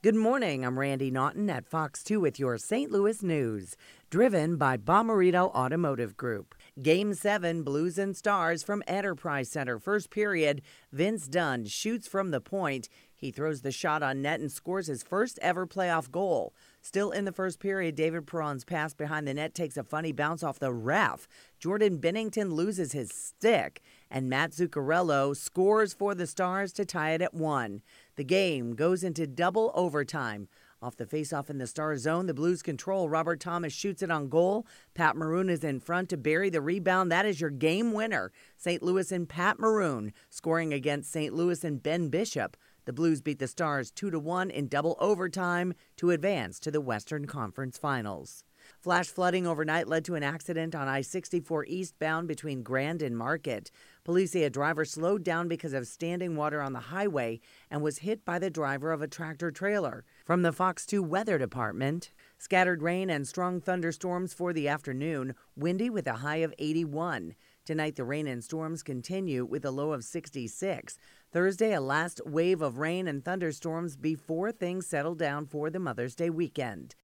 Good morning. I'm Randy Naughton at Fox 2 with your St. Louis news, driven by Bomarito Automotive Group. Game 7, Blues and Stars from Enterprise Center. First period, Vince Dunn shoots from the point. He throws the shot on net and scores his first ever playoff goal. Still in the first period, David Perron's pass behind the net takes a funny bounce off the ref. Jordan Binnington loses his stick, and Mats Zuccarello scores for the Stars to tie it at one. The game goes into double overtime. Off the faceoff in the star zone, the Blues control. Robert Thomas shoots it on goal. Pat Maroon is in front to bury the rebound. That is your game winner. St. Louis and Pat Maroon scoring against St. Louis and Ben Bishop. The Blues beat the Stars 2 to 1 in double overtime to advance to the Western Conference Finals. Flash flooding overnight led to an accident on I 64 eastbound between Grand and Market. Police say a driver slowed down because of standing water on the highway and was hit by the driver of a tractor trailer. From the Fox 2 Weather Department, scattered rain and strong thunderstorms for the afternoon, windy with a high of 81. Tonight, the rain and storms continue with a low of 66. Thursday, a last wave of rain and thunderstorms before things settle down for the Mother's Day weekend.